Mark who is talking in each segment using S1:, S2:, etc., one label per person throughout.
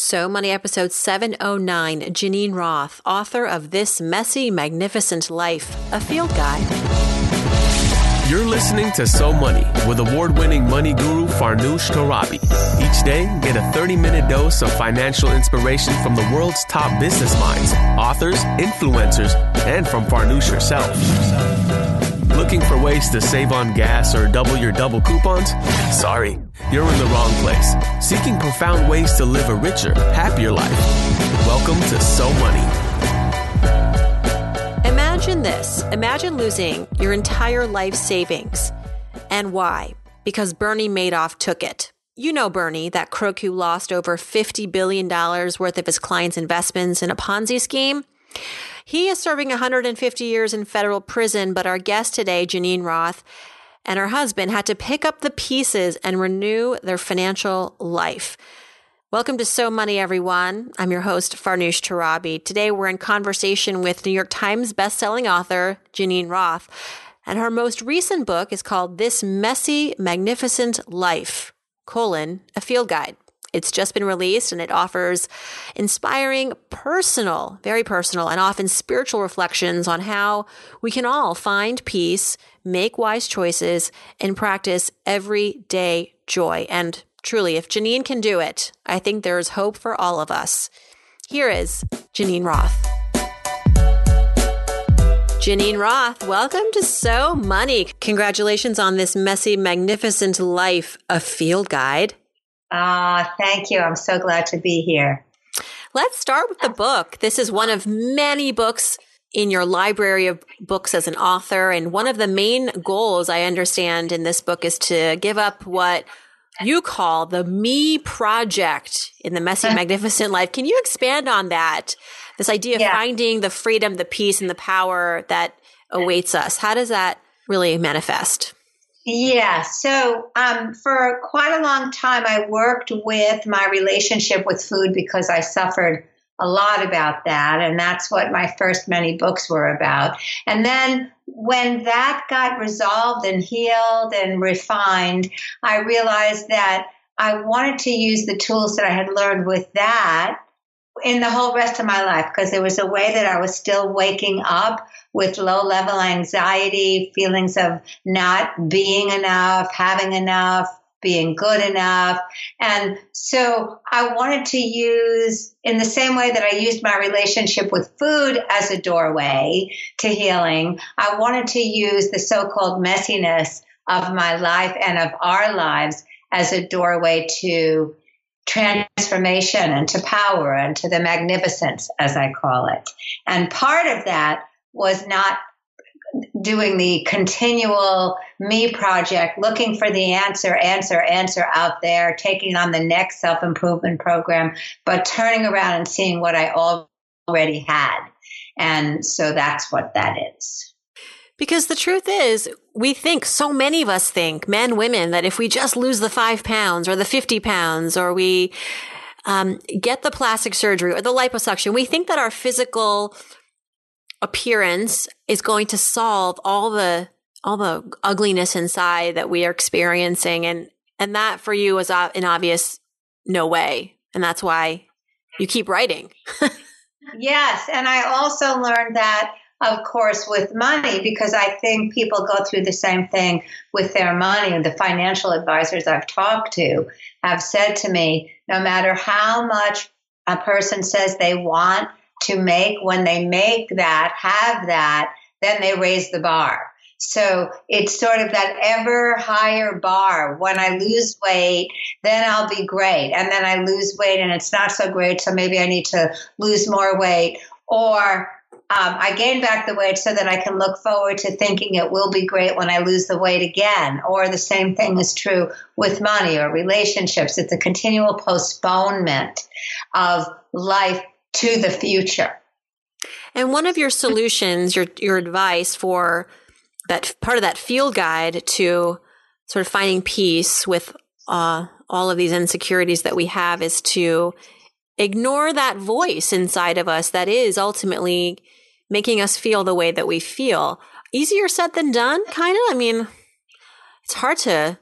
S1: So Money episode 709, Geneen Roth, author of This Messy, Magnificent Life, a field guide.
S2: You're listening to So Money with award winning money guru Farnoosh Torabi. Each day, get a 30 minute dose of financial inspiration from the world's top business minds, authors, influencers, and from Farnoosh herself. Looking for ways to save on gas or double your double coupons? Sorry, you're in the wrong place. Seeking profound ways to live a richer, happier life. Welcome to So Money.
S1: Imagine this. Imagine losing your entire life savings. And why? Because Bernie Madoff took it. You know Bernie, that crook who lost over $50 billion worth of his clients' investments in a Ponzi scheme. He is serving 150 years in federal prison, but our guest today, Geneen Roth, and her husband had to pick up the pieces and renew their financial life. Welcome to So Money, everyone. I'm your host, Farnoosh Torabi. Today, we're in conversation with New York Times bestselling author Geneen Roth, and her most recent book is called This Messy, Magnificent Life, colon, a field guide. It's just been released and it offers inspiring, personal, very personal, and often spiritual reflections on how we can all find peace, make wise choices, and practice everyday joy. And truly, if Geneen can do it, I think there's hope for all of us. Here is Geneen Roth. Geneen Roth, welcome to So Money. Congratulations on this messy, magnificent life, a field guide.
S3: Ah, uh, thank you. I'm so glad to be here.
S1: Let's start with the book. This is one of many books in your library of books as an author. And one of the main goals I understand in this book is to give up what you call the me project in the messy, magnificent life. Can you expand on that? This idea of yeah. finding the freedom, the peace, and the power that awaits us. How does that really manifest?
S3: Yeah. So um, for quite a long time, I worked with my relationship with food because I suffered a lot about that. And that's what my first many books were about. And then when that got resolved and healed and refined, I realized that I wanted to use the tools that I had learned with that in the whole rest of my life because there was a way that I was still waking up with low level anxiety, feelings of not being enough, having enough, being good enough. And so I wanted to use, in the same way that I used my relationship with food as a doorway to healing, I wanted to use the so called messiness of my life and of our lives as a doorway to transformation and to power and to the magnificence, as I call it. And part of that was not doing the continual me project, looking for the answer, answer, answer out there, taking on the next self improvement program, but turning around and seeing what I already had. And so that's what that is.
S1: Because the truth is, we think, so many of us think, men, women, that if we just lose the five pounds or the 50 pounds or we um, get the plastic surgery or the liposuction, we think that our physical appearance is going to solve all the all the ugliness inside that we are experiencing. And and that for you was an obvious no way. And that's why you keep writing.
S3: Yes. And i also learned that of course, with money, because I think people go through the same thing with their money. And the financial advisors I've talked to have said to me no matter how much a person says they want to make, when they make that, have that, then they raise the bar. So it's sort of that ever higher bar. When I lose weight, then I'll be great. And then I lose weight and it's not so great. So maybe I need to lose more weight. Or um, I gain back the weight so that I can look forward to thinking it will be great when I lose the weight again. Or the same thing is true with money or relationships. It's a continual postponement of life to the future.
S1: And one of your solutions, your your advice for that part of that field guide to sort of finding peace with uh, all of these insecurities that we have is to ignore that voice inside of us that is ultimately making us feel the way that we feel. Easier said than done, kind of. I mean, it's hard to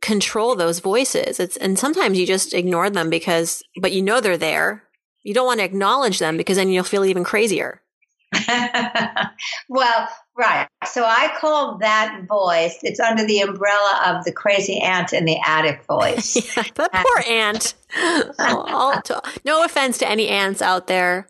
S1: control those voices. It's and sometimes you just ignore them because but you know they're there. You don't want to acknowledge them because then you'll feel even crazier.
S3: well, right. So I call that voice, it's under the umbrella of the crazy aunt in the attic voice.
S1: yeah, that poor aunt. oh, no offense to any aunts out there.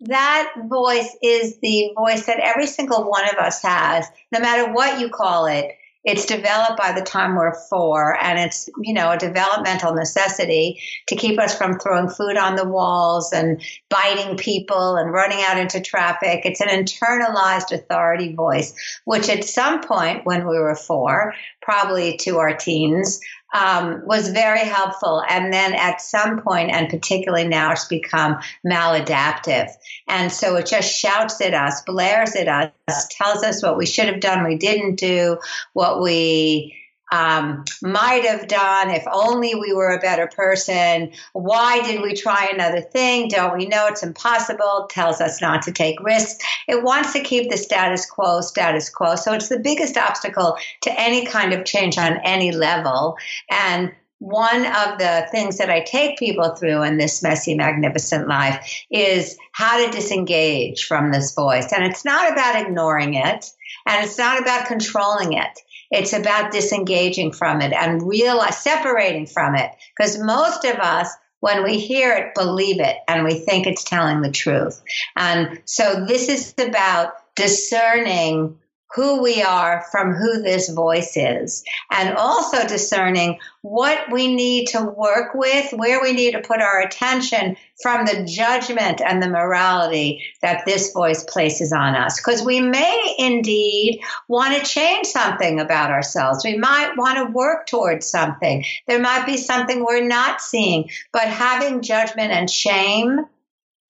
S3: That voice is the voice that every single one of us has, no matter what you call it it's developed by the time we're four and it's you know a developmental necessity to keep us from throwing food on the walls and biting people and running out into traffic. It's an internalized authority voice which at some point when we were four probably to our teens um, was very helpful. And then at some point, and particularly now, it's become maladaptive. And so it just shouts at us, blares at us, tells us what we should have done, we didn't do, what we um, might have done if only we were a better person. Why did we try another thing? Don't we know it's impossible? Tells us not to take risks. It wants to keep the status quo status quo. So it's the biggest obstacle to any kind of change on any level. And one of the things that I take people through in this messy, magnificent life is how to disengage from this voice. And it's not about ignoring it, and it's not about controlling it. It's about disengaging from it and realize separating from it. Because most of us, when we hear it, believe it and we think it's telling the truth. And so this is about discerning who we are from who this voice is, and also discerning what we need to work with, where we need to put our attention from the judgment and the morality that this voice places on us. Because we may indeed want to change something about ourselves. We might want to work towards something. There might be something we're not seeing, but having judgment and shame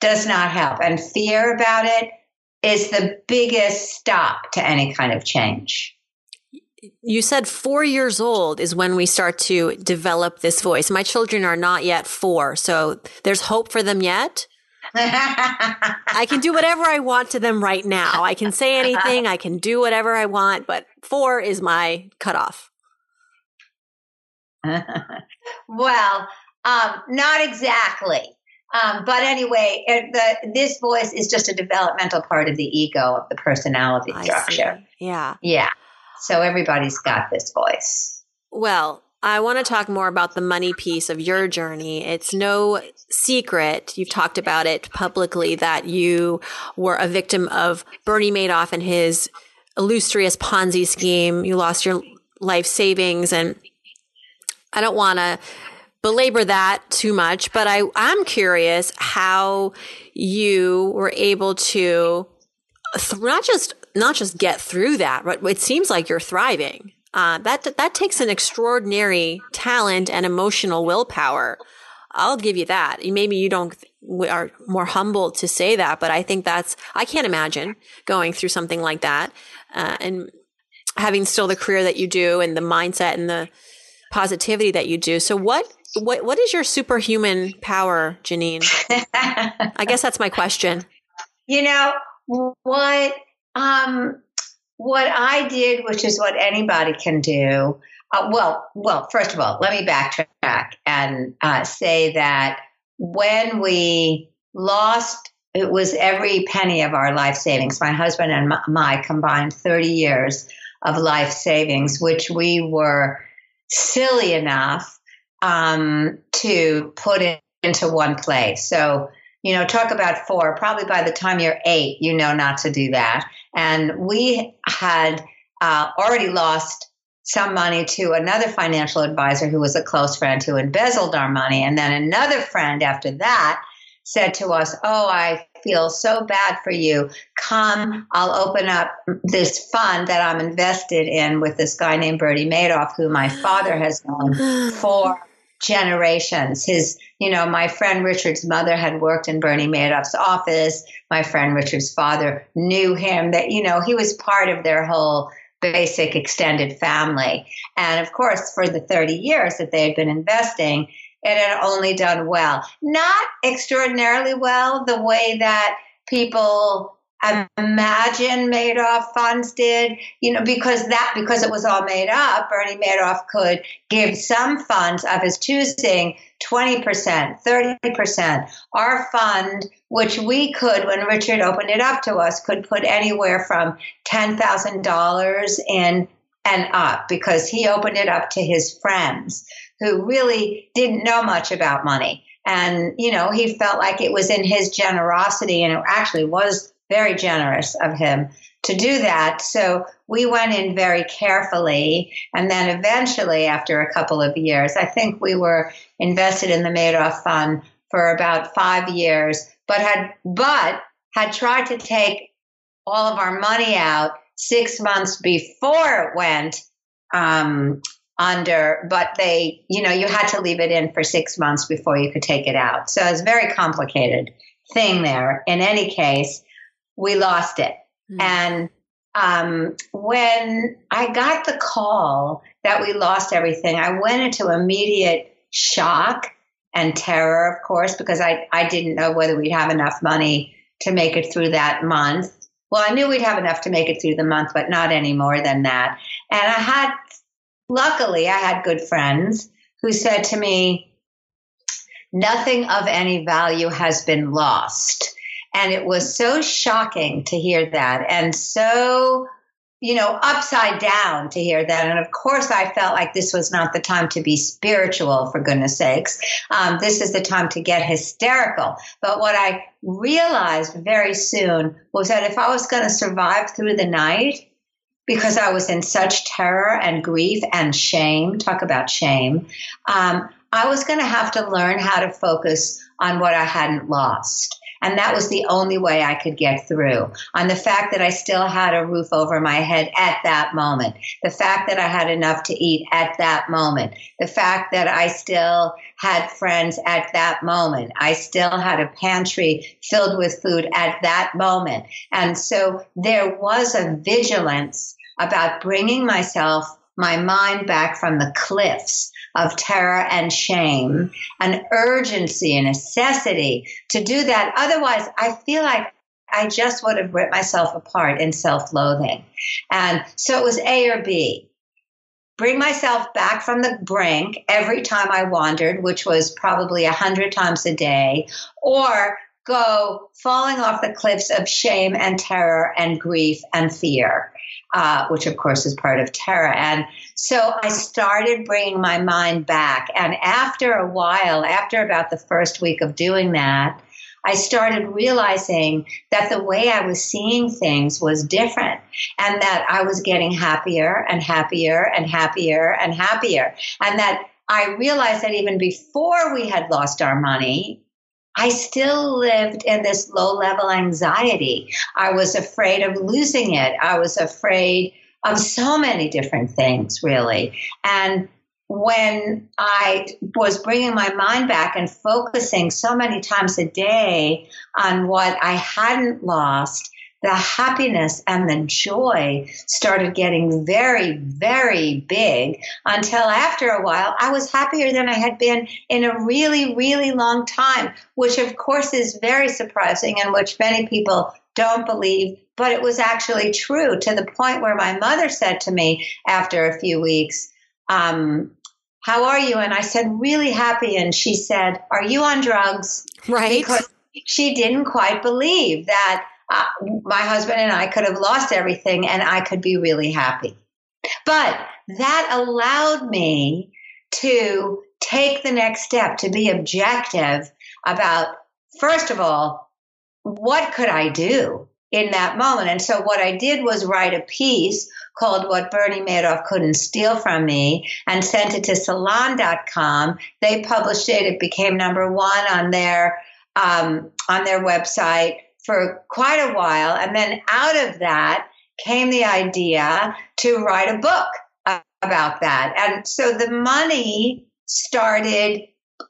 S3: does not help, and fear about it is the biggest stop to any kind of change.
S1: You said four years old is when we start to develop this voice. My children are not yet four, so there's hope for them yet. I can do whatever I want to them right now. I can say anything, I can do whatever I want, but four is my cutoff.
S3: well, um, not exactly. Um, but anyway, the, this voice is just a developmental part of the ego of the personality structure.
S1: Yeah.
S3: Yeah. So everybody's got this voice.
S1: Well, I want to talk more about the money piece of your journey. It's no secret, you've talked about it publicly, that you were a victim of Bernie Madoff and his illustrious Ponzi scheme. You lost your life savings. And I don't want to belabor that too much, but I, I'm curious how you were able to th- not just not just get through that, but it seems like you're thriving. Uh, that that takes an extraordinary talent and emotional willpower. I'll give you that. Maybe you don't are more humble to say that, but I think that's I can't imagine going through something like that uh, and having still the career that you do and the mindset and the positivity that you do. So what what what is your superhuman power, Geneen? I guess that's my question.
S3: You know what um what I did, which is what anybody can do. Uh, well, well, first of all, let me backtrack and uh, say that when we lost, it was every penny of our life savings. My husband and my combined 30 years of life savings, which we were silly enough um, to put it into one place. So, you know, talk about four. Probably by the time you're eight, you know not to do that. And we had uh, already lost some money to another financial advisor who was a close friend who embezzled our money. And then another friend after that said to us, Oh, I feel so bad for you. Come, I'll open up this fund that I'm invested in with this guy named Bernie Madoff, who my father has known for generations. His, you know, my friend Richard's mother had worked in Bernie Madoff's office. My friend Richard's father knew him that, you know, he was part of their whole basic extended family. And of course, for the 30 years that they had been investing, it had only done well. Not extraordinarily well, the way that people imagine Madoff funds did, you know, because that because it was all made up, Bernie Madoff could give some funds of his choosing 20%, 30%. Our fund, which we could, when Richard opened it up to us, could put anywhere from $10,000 in and up because he opened it up to his friends who really didn't know much about money. And, you know, he felt like it was in his generosity, and it actually was very generous of him to do that. So we went in very carefully. And then eventually, after a couple of years, I think we were invested in the Madoff Fund for about five years, but had, but had tried to take all of our money out six months before it went um, under, but they, you know, you had to leave it in for six months before you could take it out. So it's a very complicated thing there. In any case, we lost it. Mm-hmm. And um, when I got the call that we lost everything, I went into immediate shock and terror, of course, because I, I didn't know whether we'd have enough money to make it through that month. Well, I knew we'd have enough to make it through the month, but not any more than that. And I had, luckily, I had good friends who said to me, nothing of any value has been lost. And it was so shocking to hear that and so, you know, upside down to hear that. And of course, I felt like this was not the time to be spiritual, for goodness sakes. Um, this is the time to get hysterical. But what I realized very soon was that if I was going to survive through the night, because I was in such terror and grief and shame, talk about shame, um, I was going to have to learn how to focus on what I hadn't lost. And that was the only way I could get through on the fact that I still had a roof over my head at that moment, the fact that I had enough to eat at that moment, the fact that I still had friends at that moment. I still had a pantry filled with food at that moment. And so there was a vigilance about bringing myself, my mind back from the cliffs of terror and shame, an urgency, a necessity to do that. Otherwise, I feel like I just would have ripped myself apart in self loathing. And so it was A or B. Bring myself back from the brink every time I wandered, which was probably a hundred times a day, or go falling off the cliffs of shame and terror and grief and fear, uh, which of course is part of terror. And so I started bringing my mind back. And after a while, after about the first week of doing that, I started realizing that the way I was seeing things was different and that I was getting happier and happier and happier and happier. And that I realized that even before we had lost our money, I still lived in this low level anxiety. I was afraid of losing it. I was afraid of so many different things, really. And when I was bringing my mind back and focusing so many times a day on what I hadn't lost, the happiness and the joy started getting very, very big until after a while I was happier than I had been in a really, really long time, which of course is very surprising and which many people don't believe, but it was actually true to the point where my mother said to me after a few weeks, um, how are you? And I said, really happy. And she said, are you on drugs?
S1: Right.
S3: Because she didn't quite believe that my husband and I could have lost everything and I could be really happy. But that allowed me to take the next step, to be objective about, first of all, what could I do in that moment? And so what I did was write a piece called What Bernie Madoff Couldn't Steal From Me and sent it to salon.com. They published it. It became number one on their, um, on their website for quite a while. And then out of that came the idea to write a book about that. And so the money started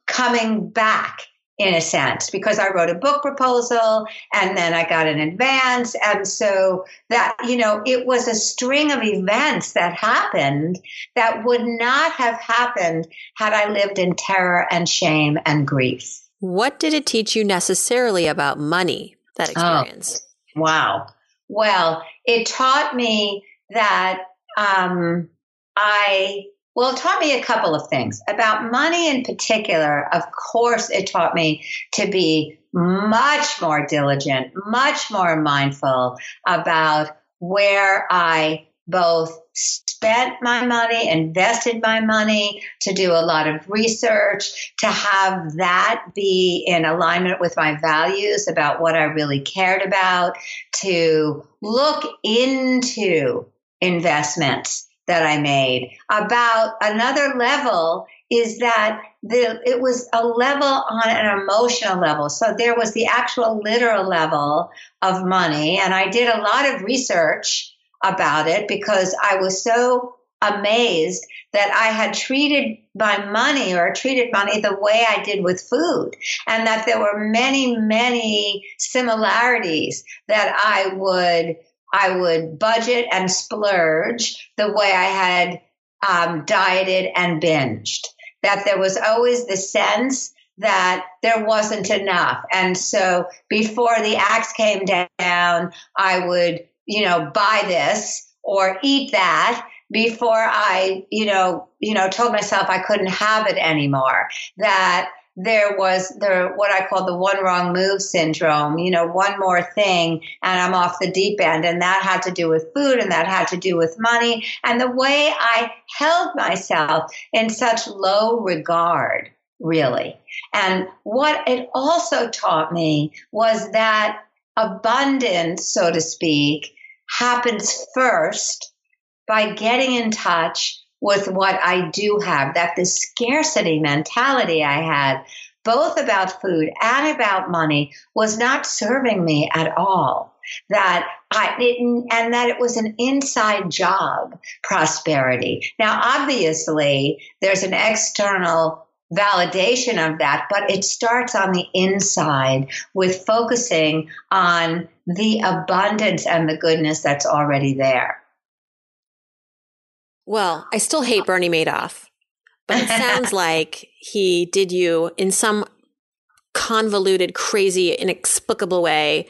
S3: coming back in a sense because I wrote a book proposal and then I got an advance. And so that, you know, it was a string of events that happened that would not have happened had I lived in terror and shame and grief.
S1: What did it teach you necessarily about money? That oh. experience?
S3: Wow. Well, it taught me that um, I, well, it taught me a couple of things. About money in particular, of course, it taught me to be much more diligent, much more mindful about where I both spent my money, invested my money, to do a lot of research, to have that be in alignment with my values about what I really cared about, to look into investments that I made. About another level is that the, it was a level on an emotional level. So there was the actual literal level of money. And I did a lot of research about it because I was so amazed that I had treated my money or treated money the way I did with food, and that there were many, many similarities that I would I would budget and splurge the way I had um, dieted and binged. That there was always the sense that there wasn't enough, and so before the axe came down, I would you know, buy this or eat that before I, you know, you know, told myself I couldn't have it anymore. That there was the what I call the one wrong move syndrome, you know, one more thing and I'm off the deep end. And that had to do with food and that had to do with money. And the way I held myself in such low regard, really. And what it also taught me was that abundance, so to speak, happens first by getting in touch with what I do have, that the scarcity mentality I had, both about food and about money, was not serving me at all. That I didn't, and that it was an inside job prosperity. Now, obviously, there's an external validation of that, but it starts on the inside with focusing on the abundance and the goodness that's already there.
S1: Well, I still hate Bernie Madoff, but it sounds like he did you in some convoluted, crazy, inexplicable way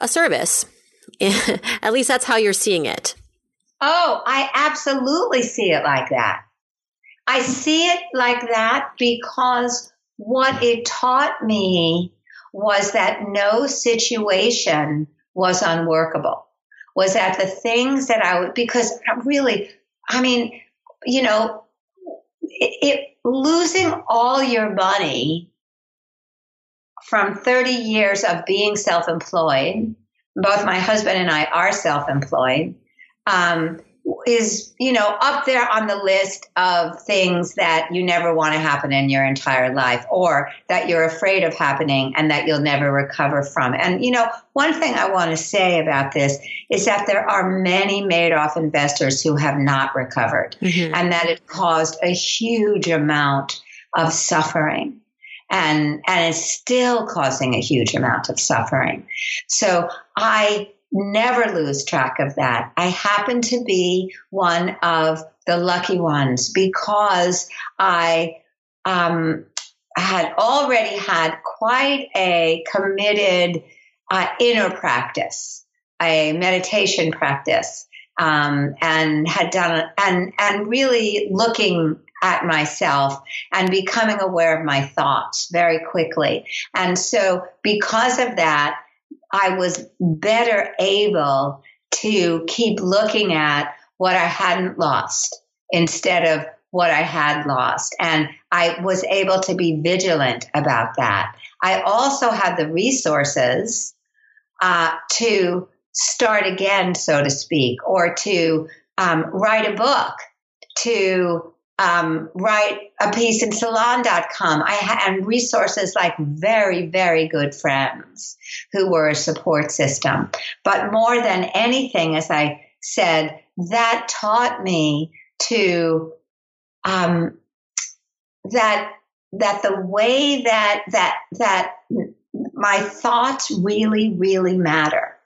S1: a service. At least that's how you're seeing it.
S3: Oh, I absolutely see it like that. I see it like that because what it taught me was that no situation was unworkable. Was that the things that I would, because really, I mean, you know, it, it losing all your money from 30 years of being self employed, both my husband and I are self employed, um, is you know up there on the list of things that you never want to happen in your entire life or that you're afraid of happening and that you'll never recover from. And you know one thing i want to say about this is that there are many madoff investors who have not recovered mm-hmm. and that it caused a huge amount of suffering. And and is still causing a huge amount of suffering. So i never lose track of that. I happen to be one of the lucky ones because I um, had already had quite a committed uh, inner practice, a meditation practice, um, and had done and and really looking at myself and becoming aware of my thoughts very quickly. And so, because of that, I was better able to keep looking at what I hadn't lost instead of what I had lost. And I was able to be vigilant about that. I also had the resources uh, to start again, so to speak, or to um, write a book, to um, write a piece in salon.com. I had resources like very, very good friends who were a support system. But more than anything, as I said, that taught me to um, that that the way that that that my thoughts really, really matter.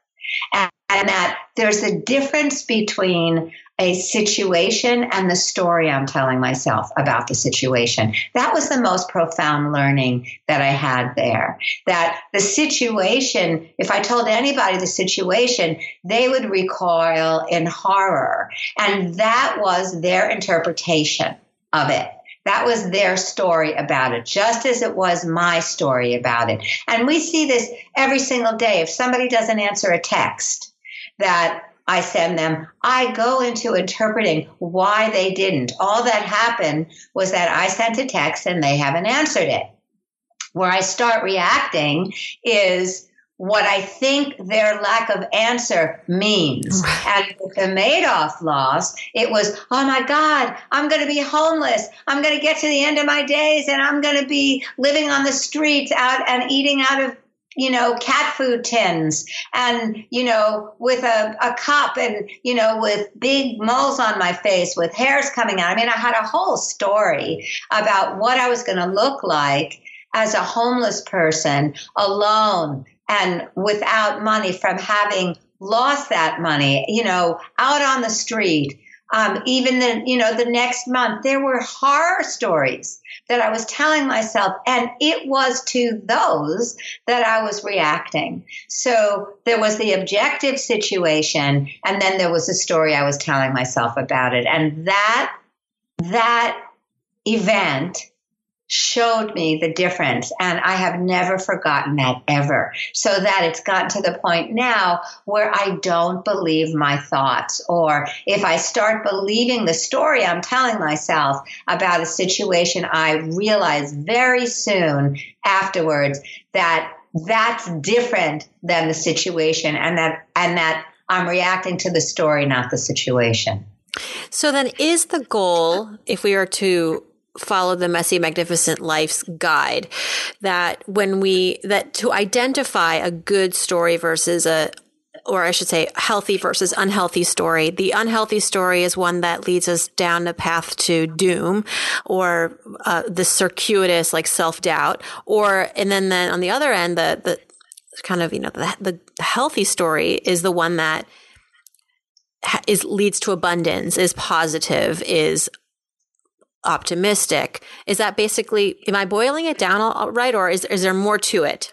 S3: And, and that there's a difference between a situation and the story I'm telling myself about the situation. That was the most profound learning that I had there. That the situation, if I told anybody the situation, they would recoil in horror. And that was their interpretation of it. That was their story about it, just as it was my story about it. And we see this every single day. If somebody doesn't answer a text, that I send them, I go into interpreting why they didn't. All that happened was that I sent a text and they haven't answered it. Where I start reacting is what I think their lack of answer means. And with the Madoff loss, it was, oh my God, I'm going to be homeless. I'm going to get to the end of my days and I'm going to be living on the streets out and eating out of you know, cat food tins and, you know, with a, a cup and, you know, with big moles on my face with hairs coming out. I mean, I had a whole story about what I was going to look like as a homeless person alone and without money from having lost that money, you know, out on the street. Um, even the, you know, the next month, there were horror stories that I was telling myself, and it was to those that I was reacting. So there was the objective situation, and then there was a story I was telling myself about it. And that, that event showed me the difference. And I have never forgotten that ever. So that it's gotten to the point now where I don't believe my thoughts. Or if I start believing the story I'm telling myself about a situation, I realize very soon afterwards that that's different than the situation and that, and that I'm reacting to the story, not the situation.
S1: So then is the goal, if we are to follow the messy magnificent life's guide that when we that to identify a good story versus a or I should say healthy versus unhealthy story. The unhealthy story is one that leads us down the path to doom or uh, the circuitous like self-doubt or and then then on the other end the the kind of you know the, the healthy story is the one that is leads to abundance is positive is optimistic. Is that basically, am I boiling it down all right? Or is, is there more to it?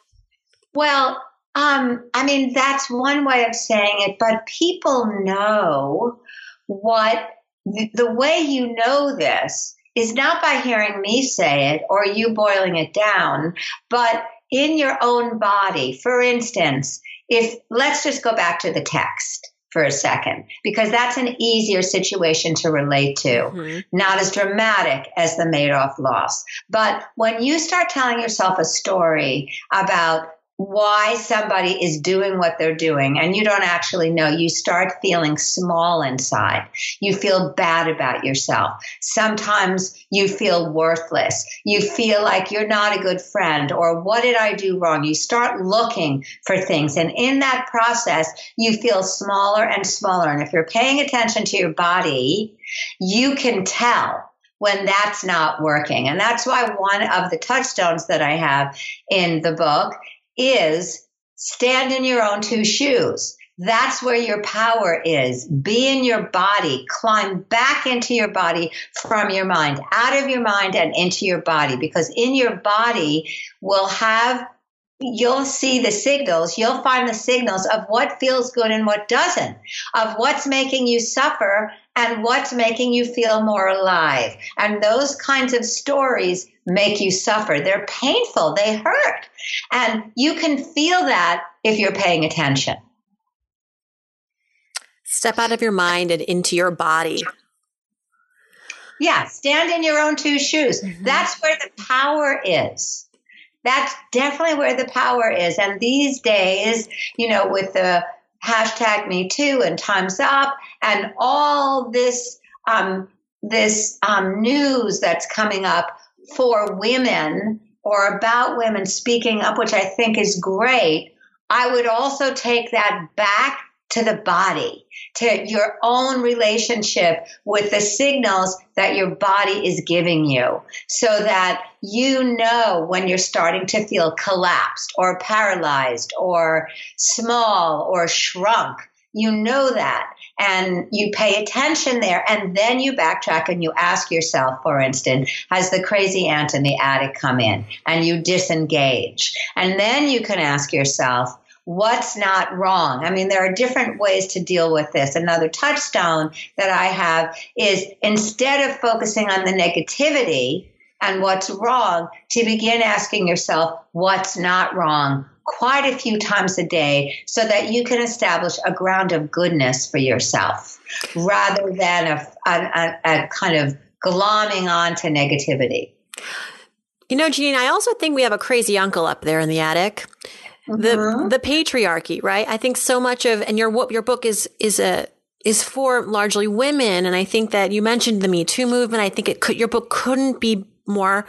S3: Well, um, I mean, that's one way of saying it, but people know what the, the way you know this is not by hearing me say it or you boiling it down, but in your own body. For instance, if let's just go back to the text for a second because that's an easier situation to relate to. Mm-hmm. Not as dramatic as the Madoff loss. But when you start telling yourself a story about why somebody is doing what they're doing and you don't actually know. You start feeling small inside. You feel bad about yourself. Sometimes you feel worthless. You feel like you're not a good friend or what did I do wrong? You start looking for things. And in that process, you feel smaller and smaller. And if you're paying attention to your body, you can tell when that's not working. And that's why one of the touchstones that I have in the book is stand in your own two shoes. That's where your power is. Be in your body. Climb back into your body from your mind, out of your mind and into your body, because in your body will have you'll see the signals, you'll find the signals of what feels good and what doesn't, of what's making you suffer and what's making you feel more alive. And those kinds of stories make you suffer. They're painful, they hurt. And you can feel that if you're paying attention.
S1: Step out of your mind and into your body.
S3: Yeah, stand in your own two shoes. Mm-hmm. That's where the power is that's definitely where the power is. And these days, you know, with the hashtag Me Too and Time's Up and all this um, this um, news that's coming up for women or about women speaking up, which I think is great. I would also take that back to the body, to your own relationship with the signals that your body is giving you so that you know when you're starting to feel collapsed or paralyzed or small or shrunk. You know that and you pay attention there and then you backtrack and you ask yourself for instance has the crazy aunt in the attic come in and you disengage and then you can ask yourself what's not wrong. I mean, there are different ways to deal with this. Another touchstone that I have is instead of focusing on the negativity and what's wrong, to begin asking yourself what's not wrong quite a few times a day so that you can establish a ground of goodness for yourself rather than a, a, a kind of glomming on to negativity.
S1: You know, Geneen, I also think we have a crazy uncle up there in the attic mm-hmm. the patriarchy, right? I think so much of and your your book is is a is for largely women, and I think that you mentioned the Me Too movement. I think it could your book couldn't be more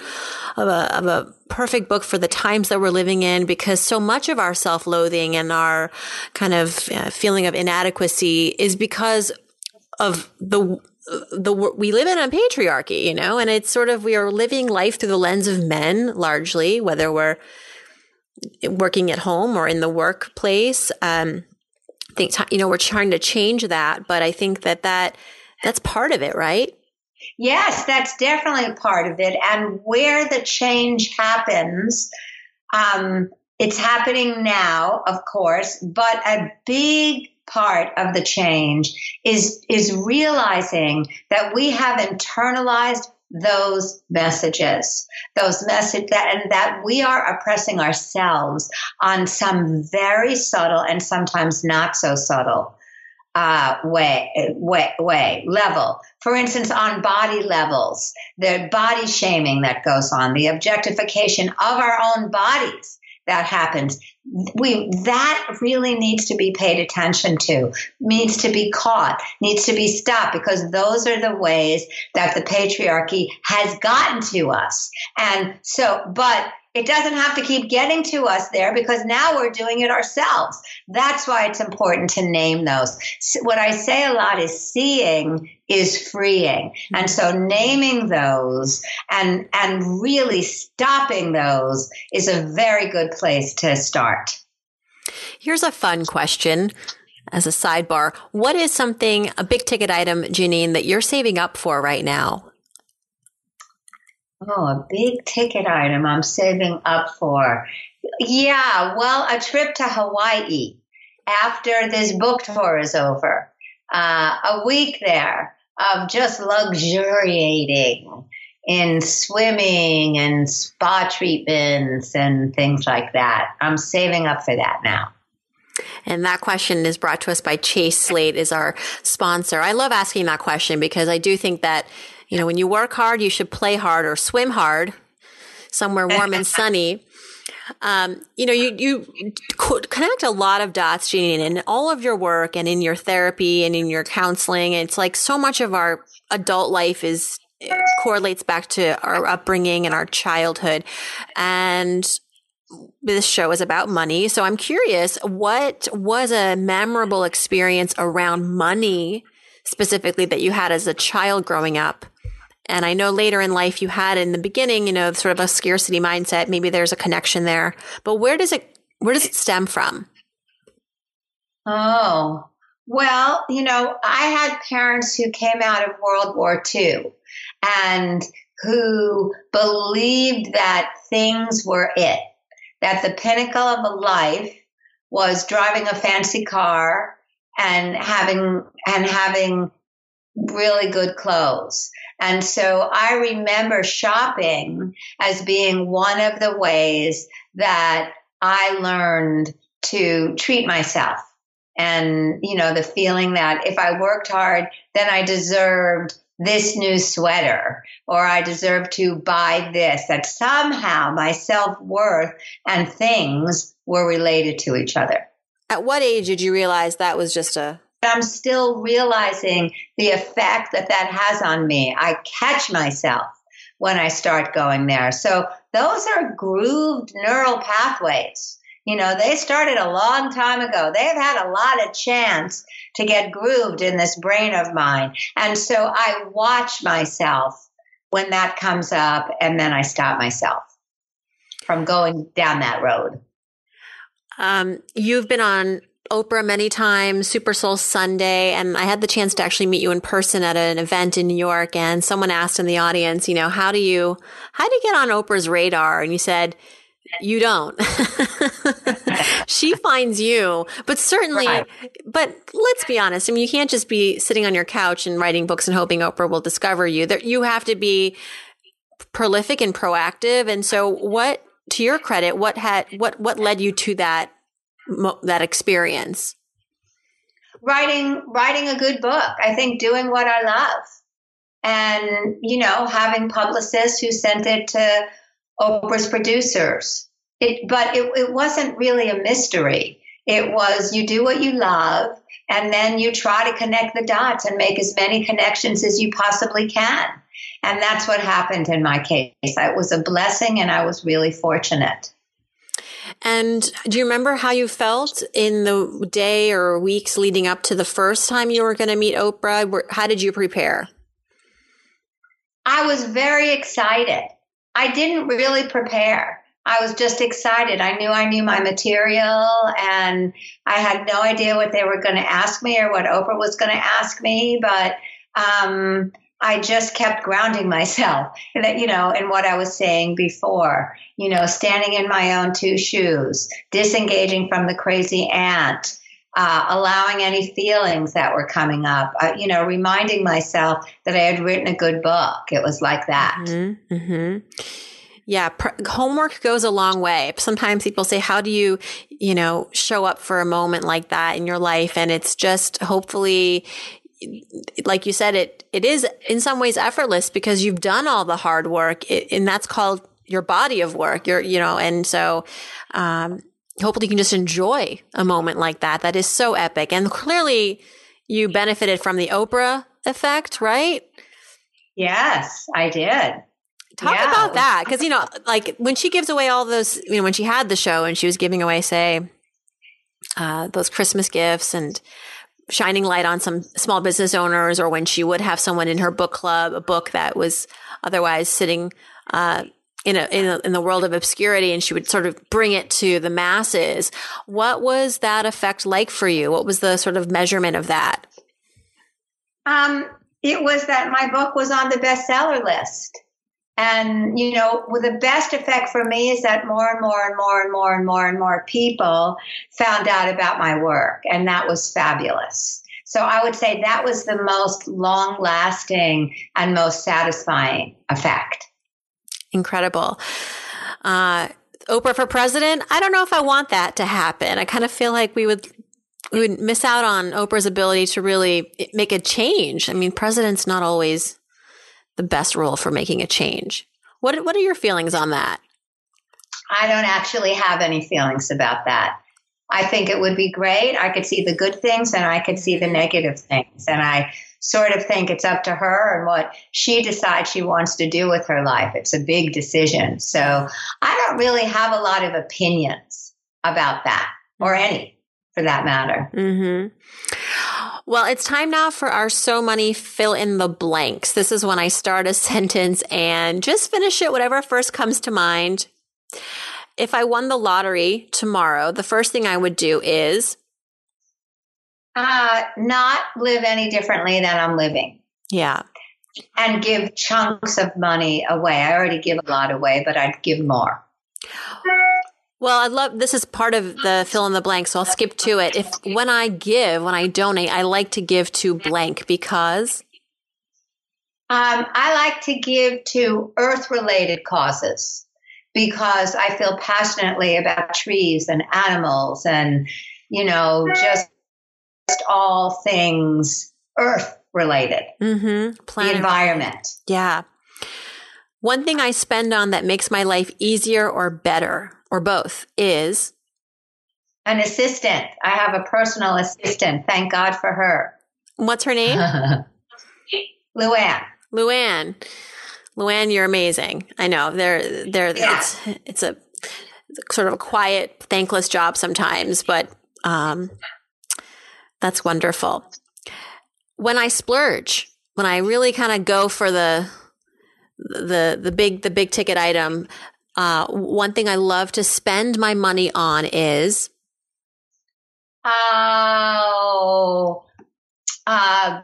S1: of a, of a perfect book for the times that we're living in because so much of our self-loathing and our kind of uh, feeling of inadequacy is because of the the we live in a patriarchy, you know, and it's sort of we are living life through the lens of men largely, whether we're working at home or in the workplace. Um, think you know we're trying to change that, but I think that that that's part of it, right?
S3: Yes, that's definitely part of it. And where the change happens, um, it's happening now, of course, but a big part of the change is is realizing that we have internalized those messages, those message that, and that we are oppressing ourselves on some very subtle and sometimes not so subtle uh, way, way, way, level. For instance, on body levels, the body shaming that goes on, the objectification of our own bodies that happens we that really needs to be paid attention to needs to be caught needs to be stopped because those are the ways that the patriarchy has gotten to us. And so but it doesn't have to keep getting to us there because now we're doing it ourselves. That's why it's important to name those. What I say a lot is seeing is freeing. And so naming those and, and really stopping those is a very good place to start.
S1: Here's a fun question as a sidebar. What is something, a big ticket item, Geneen, that you're saving up for right now?
S3: Oh, a big ticket item I'm saving up for. Yeah, well, a trip to Hawaii after this book tour is over. Uh, a week there of just luxuriating in swimming and spa treatments and things like that. I'm saving up for that now.
S1: And that question is brought to us by Chase Slate is our sponsor. I love asking that question because I do think that you know, when you work hard, you should play hard or swim hard somewhere warm and sunny. Um, you know, you, you connect a lot of dots, Geneen, in all of your work and in your therapy and in your counseling. It's like so much of our adult life is correlates back to our upbringing and our childhood. And this show is about money. So I'm curious, what was a memorable experience around money specifically that you had as a child growing up and I know later in life you had in the beginning, you know, sort of a scarcity mindset. Maybe there's a connection there, but where does it, where does it stem from?
S3: Oh, well, you know, I had parents who came out of World War II and who believed that things were it, that the pinnacle of a life was driving a fancy car and having and having really good clothes. And so I remember shopping as being one of the ways that I learned to treat myself. And, you know, the feeling that if I worked hard, then I deserved this new sweater or I deserve to buy this, that somehow my self worth and things were related to each other.
S1: At what age did you realize that was just a
S3: I'm still realizing the effect that that has on me. I catch myself when I start going there. So those are grooved neural pathways. You know, they started a long time ago. They've had a lot of chance to get grooved in this brain of mine. And so I watch myself when that comes up and then I stop myself from going down that road.
S1: Um, you've been on Oprah many times, Super Soul Sunday, and I had the chance to actually meet you in person at an event in New York. And someone asked in the audience, you know, how do you, how do you get on Oprah's radar? And you said, you don't. she finds you, but certainly, right. but let's be honest. I mean, you can't just be sitting on your couch and writing books and hoping Oprah will discover you. That you have to be prolific and proactive. And so, what, to your credit, what had, what, what led you to that, that experience?
S3: Writing, writing a good book. I think doing what I love and, you know, having publicists who sent it to Oprah's producers. It, but it, it wasn't really a mystery. It was you do what you love, and then you try to connect the dots and make as many connections as you possibly can. And that's what happened in my case. It was a blessing, and I was really fortunate.
S1: And do you remember how you felt in the day or weeks leading up to the first time you were going to meet Oprah? How did you prepare?
S3: I was very excited. I didn't really prepare. I was just excited. I knew I knew my material and I had no idea what they were going to ask me or what Oprah was going to ask me, but um, I just kept grounding myself that, you know, in what I was saying before, you know, standing in my own two shoes, disengaging from the crazy aunt, uh, allowing any feelings that were coming up, uh, you know, reminding myself that I had written a good book. It was like that.
S1: Mm-hmm, mm-hmm. Yeah, pr- homework goes a long way. Sometimes people say, "How do you, you know, show up for a moment like that in your life?" And it's just hopefully like you said it it is in some ways effortless because you've done all the hard work and that's called your body of work you're you know and so um, hopefully you can just enjoy a moment like that. That is so epic. And clearly you benefited from the Oprah effect, right?
S3: Yes, I did.
S1: Talk yeah. about that. Cause, you know, like when she gives away all those, you know, when she had the show and she was giving away, say, uh, those Christmas gifts and shining light on some small business owners, or when she would have someone in her book club, a book that was otherwise sitting, uh, in a, in a, in the world of obscurity and she would sort of bring it to the masses. What was that effect like for you? What was the sort of measurement of that?
S3: Um, it was that my book was on the bestseller list. And, you know, well, the best effect for me is that more and more and more and more and more and more people found out about my work. And that was fabulous. So I would say that was the most long lasting and most satisfying effect.
S1: Incredible. Uh, Oprah for president. I don't know if I want that to happen. I kind of feel like we would we would miss out on Oprah's ability to really make a change. I mean, president's not always the best rule for making a change. What what are your feelings on that?
S3: I don't actually have any feelings about that. I think it would be great. I could see the good things and I could see the negative things. And I sort of think it's up to her and what she decides she wants to do with her life. It's a big decision. So I don't really have a lot of opinions about that or any for that matter.
S1: Mm-hmm. Well, it's time now for our So Money fill in the blanks. This is when I start a sentence and just finish it, whatever first comes to mind. If I won the lottery tomorrow, the first thing I would do is
S3: uh, not live any differently than I'm living.
S1: Yeah.
S3: And give chunks of money away. I already give a lot away, but I'd give more.
S1: Well, I love this is part of the fill in the blank, so I'll skip to it. If when I give, when I donate, I like to give to blank because
S3: um, I like to give to earth related causes because I feel passionately about trees and animals and, you know, just all things earth related,
S1: mm-hmm.
S3: the environment.
S1: Yeah. One thing I spend on that makes my life easier or better, or both, is
S3: an assistant. I have a personal assistant. Thank God for her.
S1: What's her name?
S3: Luann.
S1: Luann. Luann, you're amazing. I know. They're, they're, yeah. it's, it's a, sort of a quiet, thankless job sometimes, but um, that's wonderful. When I splurge, when I really kind of go for the the the big the big ticket item, uh, one thing I love to spend my money on is
S3: oh, uh,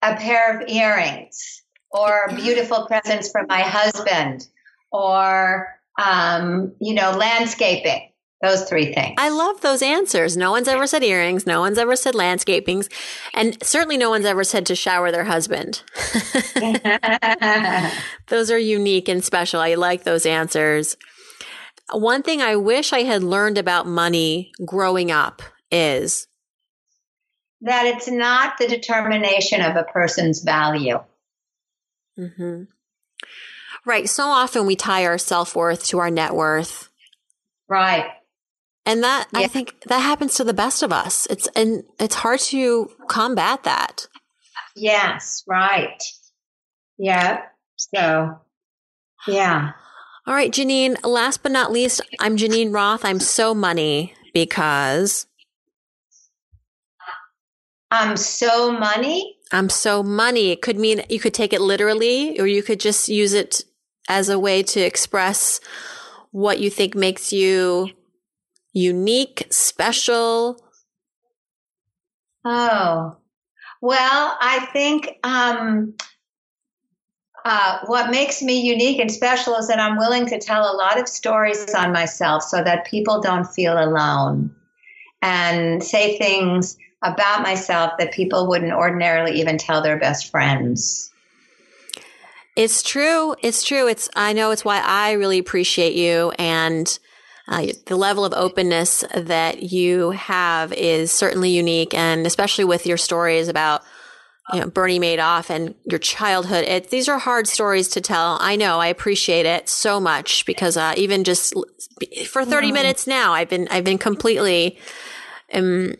S3: a pair of earrings or beautiful presents for my husband or um, you know landscaping those three things.
S1: I love those answers. No one's ever said earrings. No one's ever said landscapings. And certainly no one's ever said to shower their husband. those are unique and special. I like those answers. One thing I wish I had learned about money growing up is
S3: that it's not the determination of a person's value.
S1: Mm-hmm. Right. So often we tie our self worth to our net worth.
S3: Right.
S1: And that yeah. I think that happens to the best of us. It's and it's hard to combat that.
S3: Yes, right. Yeah. So yeah.
S1: All right, Geneen, last but not least, I'm Geneen Roth. I'm so money because
S3: I'm so money.
S1: I'm so money. It could mean you could take it literally or you could just use it as a way to express what you think makes you unique, special?
S3: Oh, well, I think um, uh, what makes me unique and special is that I'm willing to tell a lot of stories on myself so that people don't feel alone and say things about myself that people wouldn't ordinarily even tell their best friends.
S1: It's true. It's true. It's I know it's why I really appreciate you and uh, the level of openness that you have is certainly unique, and especially with your stories about you know, Bernie Madoff and your childhood. It, these are hard stories to tell. I know. I appreciate it so much because uh, even just for thirty minutes now, I've been I've been completely um,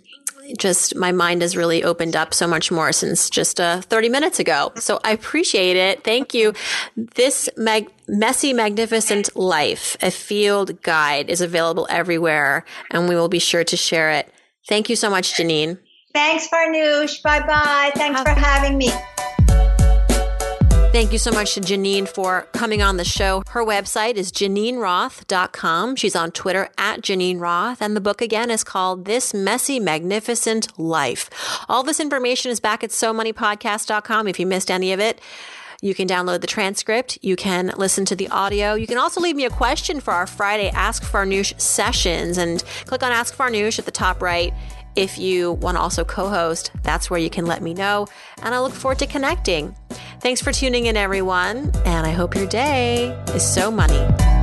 S1: just my mind has really opened up so much more since just uh, 30 minutes ago. So I appreciate it. Thank you. This mag- messy, magnificent life, a field guide is available everywhere and we will be sure to share it. Thank you so much, Geneen.
S3: Thanks, Farnoosh. Bye bye. Thanks for having me.
S1: Thank you so much to Geneen for coming on the show. Her website is GeneenRoth.com. She's on Twitter at Geneen Roth. And the book again is called This Messy, Magnificent Life. All this information is back at SoMoneyPodcast.com if you missed any of it. You can download the transcript. You can listen to the audio. You can also leave me a question for our Friday Ask Farnoosh sessions and click on Ask Farnoosh at the top right if you want to also co host, that's where you can let me know. And I look forward to connecting. Thanks for tuning in, everyone. And I hope your day is so money.